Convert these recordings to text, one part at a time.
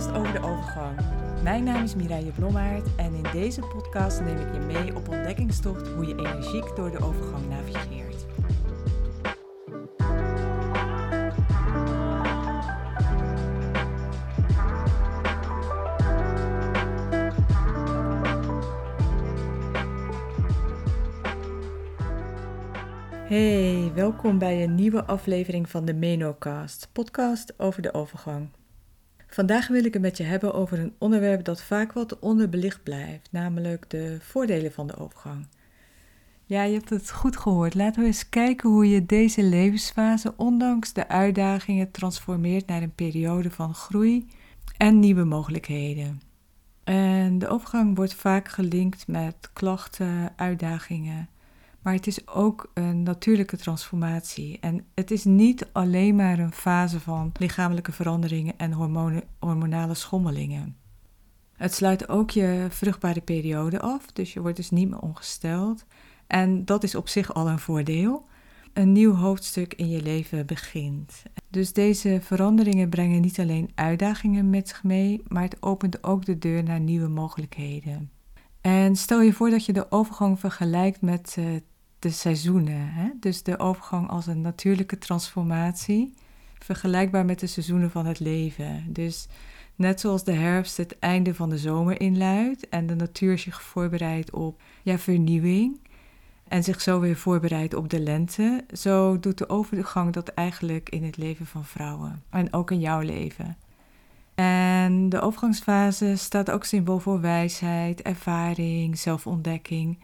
podcast over de overgang. Mijn naam is Mireille Blommaert en in deze podcast neem ik je mee op ontdekkingstocht hoe je energiek door de overgang navigeert. Hey, welkom bij een nieuwe aflevering van de Menocast, podcast over de overgang. Vandaag wil ik het met je hebben over een onderwerp dat vaak wat onderbelicht blijft, namelijk de voordelen van de overgang. Ja, je hebt het goed gehoord. Laten we eens kijken hoe je deze levensfase, ondanks de uitdagingen, transformeert naar een periode van groei en nieuwe mogelijkheden. En de overgang wordt vaak gelinkt met klachten, uitdagingen maar het is ook een natuurlijke transformatie. En het is niet alleen maar een fase van lichamelijke veranderingen en hormonale schommelingen. Het sluit ook je vruchtbare periode af, dus je wordt dus niet meer ongesteld. En dat is op zich al een voordeel. Een nieuw hoofdstuk in je leven begint. Dus deze veranderingen brengen niet alleen uitdagingen met zich mee, maar het opent ook de deur naar nieuwe mogelijkheden. En stel je voor dat je de overgang vergelijkt met uh, de seizoenen. Hè? Dus de overgang als een natuurlijke transformatie, vergelijkbaar met de seizoenen van het leven. Dus net zoals de herfst het einde van de zomer inluidt en de natuur zich voorbereidt op ja, vernieuwing en zich zo weer voorbereidt op de lente, zo doet de overgang dat eigenlijk in het leven van vrouwen en ook in jouw leven. En de overgangsfase staat ook symbool voor wijsheid, ervaring, zelfontdekking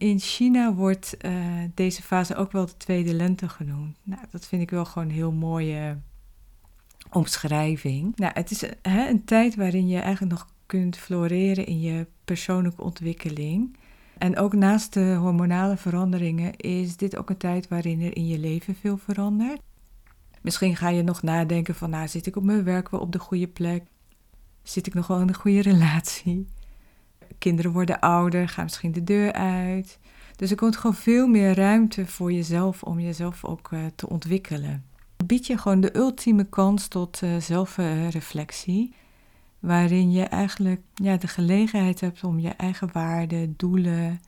in China wordt uh, deze fase ook wel de tweede lente genoemd. Nou, dat vind ik wel gewoon een heel mooie omschrijving. Nou, het is hè, een tijd waarin je eigenlijk nog kunt floreren in je persoonlijke ontwikkeling. En ook naast de hormonale veranderingen is dit ook een tijd waarin er in je leven veel verandert. Misschien ga je nog nadenken van, nou, zit ik op mijn werk wel op de goede plek? Zit ik nog wel in een goede relatie? Kinderen worden ouder, gaan misschien de deur uit. Dus er komt gewoon veel meer ruimte voor jezelf om jezelf ook uh, te ontwikkelen. Het biedt je gewoon de ultieme kans tot uh, zelfreflectie, waarin je eigenlijk ja, de gelegenheid hebt om je eigen waarden, doelen,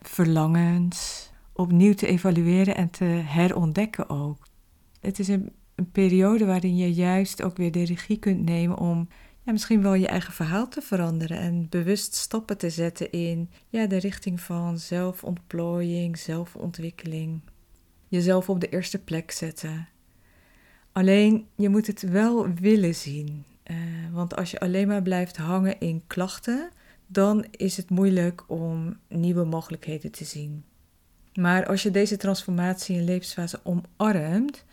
verlangens opnieuw te evalueren en te herontdekken ook. Het is een, een periode waarin je juist ook weer de regie kunt nemen om ja, misschien wel je eigen verhaal te veranderen en bewust stappen te zetten in ja, de richting van zelfontplooiing, zelfontwikkeling. Jezelf op de eerste plek zetten. Alleen je moet het wel willen zien. Uh, want als je alleen maar blijft hangen in klachten, dan is het moeilijk om nieuwe mogelijkheden te zien. Maar als je deze transformatie in levensfase omarmt,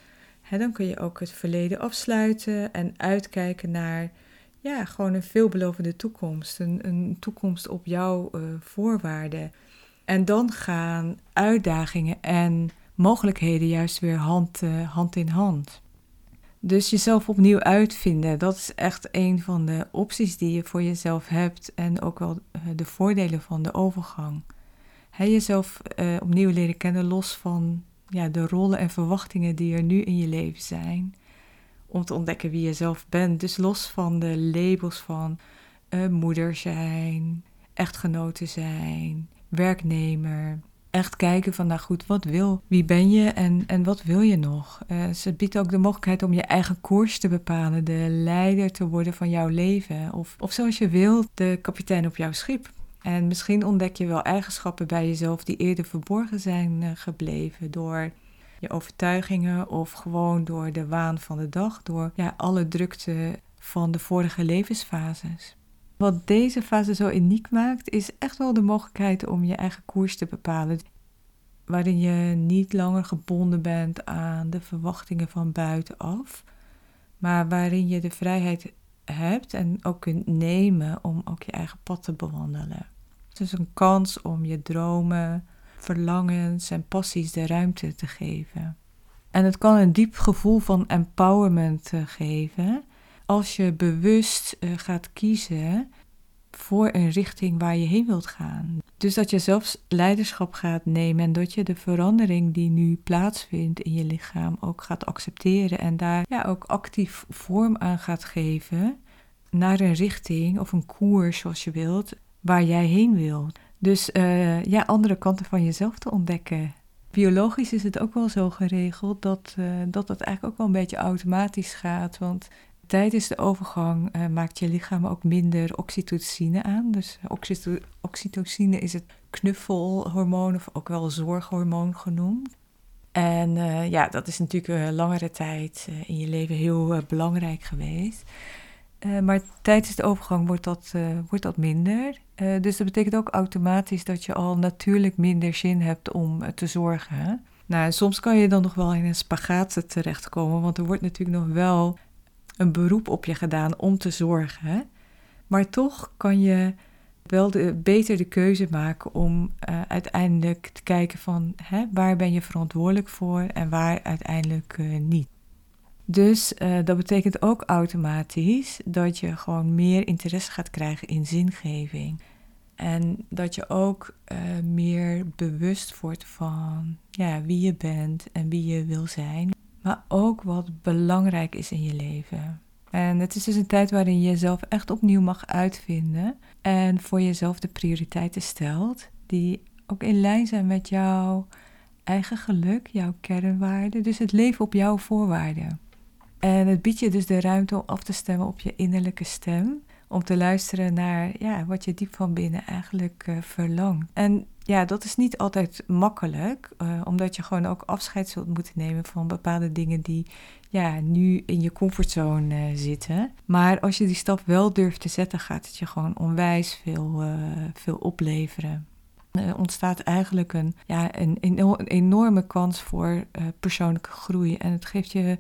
hè, dan kun je ook het verleden afsluiten en uitkijken naar ja, gewoon een veelbelovende toekomst. Een, een toekomst op jouw uh, voorwaarden. En dan gaan uitdagingen en mogelijkheden juist weer hand, uh, hand in hand. Dus jezelf opnieuw uitvinden, dat is echt een van de opties die je voor jezelf hebt en ook wel uh, de voordelen van de overgang. Jezelf opnieuw leren kennen los van ja, de rollen en verwachtingen die er nu in je leven zijn om te ontdekken wie je zelf bent. Dus los van de labels van uh, moeder zijn, echtgenote zijn, werknemer. Echt kijken van, nou goed, wat wil, wie ben je en, en wat wil je nog? Uh, ze biedt ook de mogelijkheid om je eigen koers te bepalen, de leider te worden van jouw leven. Of, of zoals je wilt, de kapitein op jouw schip. En misschien ontdek je wel eigenschappen bij jezelf die eerder verborgen zijn uh, gebleven door je overtuigingen of gewoon door de waan van de dag, door ja, alle drukte van de vorige levensfases. Wat deze fase zo uniek maakt, is echt wel de mogelijkheid om je eigen koers te bepalen. Waarin je niet langer gebonden bent aan de verwachtingen van buitenaf, maar waarin je de vrijheid hebt en ook kunt nemen om ook je eigen pad te bewandelen. Dus een kans om je dromen, verlangens en passies de ruimte te geven. En het kan een diep gevoel van empowerment uh, geven als je bewust uh, gaat kiezen voor een richting waar je heen wilt gaan. Dus dat je zelfs leiderschap gaat nemen en dat je de verandering die nu plaatsvindt in je lichaam ook gaat accepteren en daar ja, ook actief vorm aan gaat geven. naar een richting of een koers, zoals je wilt, waar jij heen wilt. Dus uh, ja, andere kanten van jezelf te ontdekken. Biologisch is het ook wel zo geregeld dat, uh, dat dat eigenlijk ook wel een beetje automatisch gaat. Want tijdens de overgang uh, maakt je lichaam ook minder oxytocine aan. Dus oxytocine is het knuffelhormoon of ook wel zorghormoon genoemd. En ja, dat is natuurlijk langere tijd in je leven heel belangrijk geweest. Maar tijdens de overgang wordt dat, wordt dat minder. dus dat betekent ook automatisch dat je al natuurlijk minder zin hebt om te zorgen. Nou, soms kan je dan nog wel in een spagaat terechtkomen, want er wordt natuurlijk nog wel een beroep op je gedaan om te zorgen. Maar toch kan je wel de, beter de keuze maken om uiteindelijk te kijken van hè, waar ben je verantwoordelijk voor en waar uiteindelijk niet. Dus uh, dat betekent ook automatisch dat je gewoon meer interesse gaat krijgen in zingeving. En dat je ook meer bewust wordt van ja, wie je bent en wie je wil zijn maar ook wat belangrijk is in je leven. En het is dus een tijd waarin je jezelf echt opnieuw mag uitvinden en voor jezelf de prioriteiten stelt die ook in lijn zijn met jouw eigen geluk, jouw kernwaarden, dus het leven op jouw voorwaarden. En het biedt je dus de ruimte om af te stemmen op je innerlijke stem, om te luisteren naar ja, wat je diep van binnen eigenlijk uh, verlangt. En ja, dat is niet altijd makkelijk, uh, omdat je gewoon ook afscheid zult moeten nemen van bepaalde dingen die ja, nu in je comfortzone uh, zitten. Maar als je die stap wel durft te zetten, gaat het je gewoon onwijs veel, veel opleveren. Er ontstaat eigenlijk een, ja, een, een enorme kans voor persoonlijke groei. En het geeft je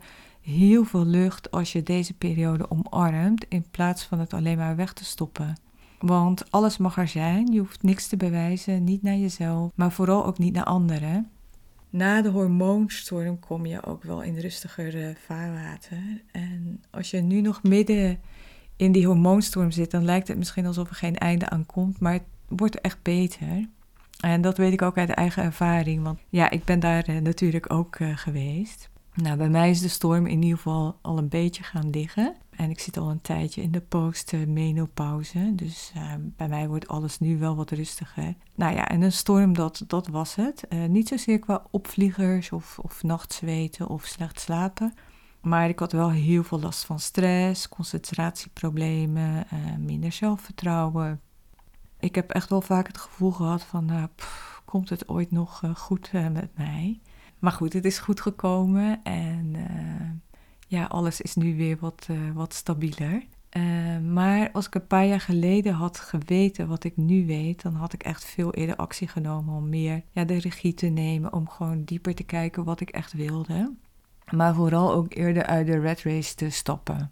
heel veel lucht als je deze periode omarmt, in plaats van het alleen maar weg te stoppen. Want alles mag er zijn. Je hoeft niks te bewijzen, niet naar jezelf, maar vooral ook niet naar anderen. Na de hormoonstorm kom je ook wel in rustiger vaarwater. En als je nu nog midden in die hormoonstorm zit, dan lijkt het misschien alsof er geen einde aan komt, maar het wordt echt beter. En dat weet ik ook uit eigen ervaring, want ja, ik ben daar uh, natuurlijk ook uh, geweest. Nou, bij mij is de storm in ieder geval al een beetje gaan liggen. En ik zit al een tijdje in de post-menopauze. Dus uh, bij mij wordt alles nu wel wat rustiger. Nou ja, en een storm, dat, dat was het. Uh, niet zozeer qua opvliegers of, of nachtzweten of slecht slapen. Maar ik had wel heel veel last van stress, concentratieproblemen, uh, minder zelfvertrouwen. Ik heb echt wel vaak het gevoel gehad van, nou, komt het ooit nog goed met mij? Maar goed, het is goed gekomen en ja, alles is nu weer wat, uh, wat stabieler. Uh, maar als ik een paar jaar geleden had geweten wat ik nu weet, dan had ik echt veel eerder actie genomen om meer ja, de regie te nemen, om gewoon dieper te kijken wat ik echt wilde. Maar vooral ook eerder uit de red race te stappen.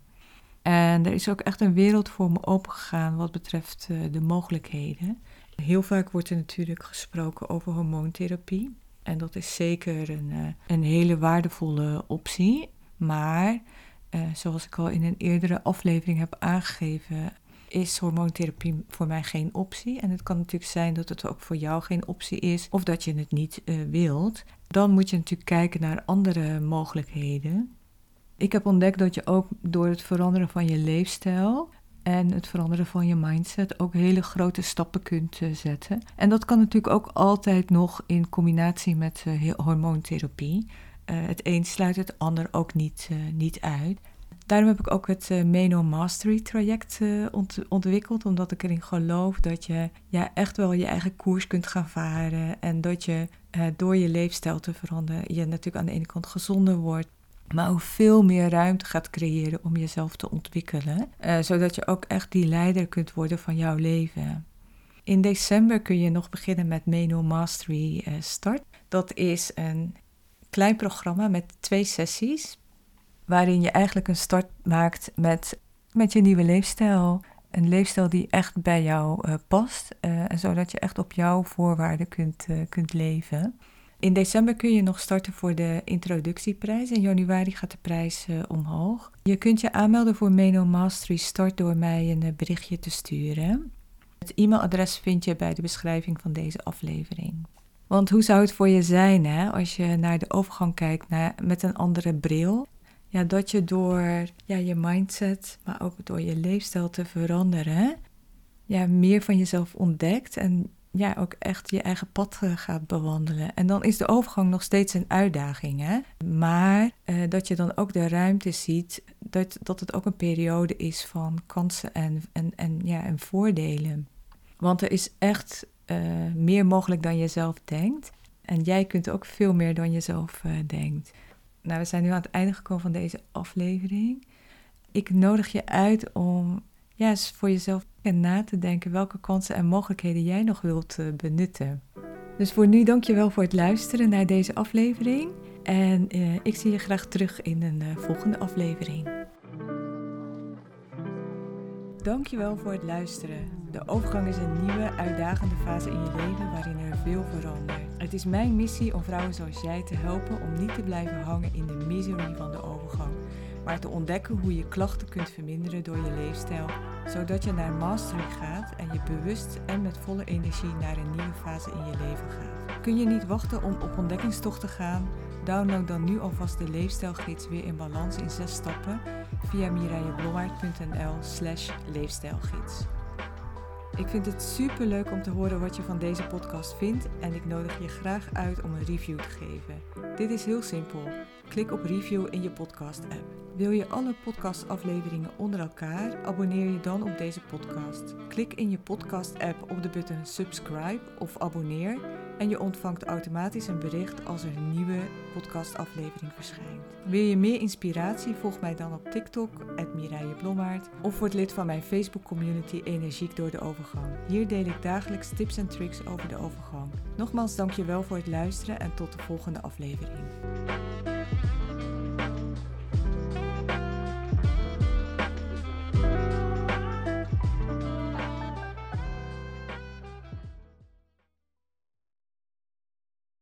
En er is ook echt een wereld voor me opengegaan wat betreft de mogelijkheden. Heel vaak wordt er natuurlijk gesproken over hormoontherapie. En dat is zeker een, uh, een hele waardevolle optie. Maar uh, zoals ik al in een eerdere aflevering heb aangegeven, is hormoontherapie voor mij geen optie. En het kan natuurlijk zijn dat het ook voor jou geen optie is of dat je het niet uh, wilt. Dan moet je natuurlijk kijken naar andere mogelijkheden. Ik heb ontdekt dat je ook door het veranderen van je leefstijl en het veranderen van je mindset ook hele grote stappen kunt uh, zetten. En dat kan natuurlijk ook altijd nog in combinatie met uh, hormoontherapie. Uh, het een sluit het ander ook niet, niet uit. Daarom heb ik ook het Meno Mastery traject ont ontwikkeld, omdat ik erin geloof dat je ja, echt wel je eigen koers kunt gaan varen en dat je door je leefstijl te veranderen, je natuurlijk aan de ene kant gezonder wordt, maar ook veel meer ruimte gaat creëren om jezelf te ontwikkelen, zodat je ook echt die leider kunt worden van jouw leven. In december kun je nog beginnen met Meno Mastery Start. Dat is een klein programma met twee sessies. Waarin je eigenlijk een start maakt met, met je nieuwe leefstijl. Een leefstijl die echt bij jou uh, past. Uh, zodat je echt op jouw voorwaarden kunt, kunt leven. In december kun je nog starten voor de introductieprijs. In januari gaat de prijs omhoog. Je kunt je aanmelden voor Meno Mastery Start door mij een berichtje te sturen. Het e-mailadres vind je bij de beschrijving van deze aflevering. Want hoe zou het voor je zijn hè, als je naar de overgang kijkt naar, met een andere bril? ja, dat je door ja, je mindset, maar ook door je leefstijl te veranderen, ja, meer van jezelf ontdekt en ja, ook echt je eigen pad eh, gaat bewandelen. En dan is de overgang nog steeds een uitdaging. Hè? Maar eh, dat je dan ook de ruimte ziet dat, dat het ook een periode is van kansen en, en, en, ja, en voordelen. Want er is echt uh, meer mogelijk dan je zelf denkt. En jij kunt ook veel meer dan je zelf uh, denkt. Nou, we zijn nu aan het einde gekomen van deze aflevering. Ik nodig je uit om ja, voor jezelf na te denken welke kansen en mogelijkheden jij nog wilt uh, benutten. Dus voor nu dank je wel voor het luisteren naar deze aflevering. En ik zie je graag terug in een volgende aflevering. Dankjewel voor het luisteren. De overgang is een nieuwe, uitdagende fase in je leven waarin er veel verandert. Het is mijn missie om vrouwen zoals jij te helpen om niet te blijven hangen in de misery van de overgang, maar te ontdekken hoe je klachten kunt verminderen door je leefstijl, zodat je naar mastery gaat en je bewust en met volle energie naar een nieuwe fase in je leven gaat. Kun je niet wachten om op ontdekkingstocht te gaan? Download dan nu alvast de leefstijlgids weer in balans in zes stappen via mireilleblommaert.nl slash leefstijlgids. Ik vind het super leuk om te horen wat je van deze podcast vindt en ik nodig je graag uit om een review te geven. Dit is heel simpel. Klik op review in je podcast app. Wil je alle podcastafleveringen onder elkaar? Abonneer je dan op deze podcast. Klik in je podcast app op de button subscribe of abonneer en je ontvangt automatisch een bericht als er een nieuwe podcastaflevering verschijnt. Wil je meer inspiratie? Volg mij dan op TikTok, Mireille of word lid van mijn Facebook community Energiek door de Overgang. Hier deel ik dagelijks tips en tricks over de overgang. Nogmaals dankjewel voor het luisteren en tot de volgende aflevering.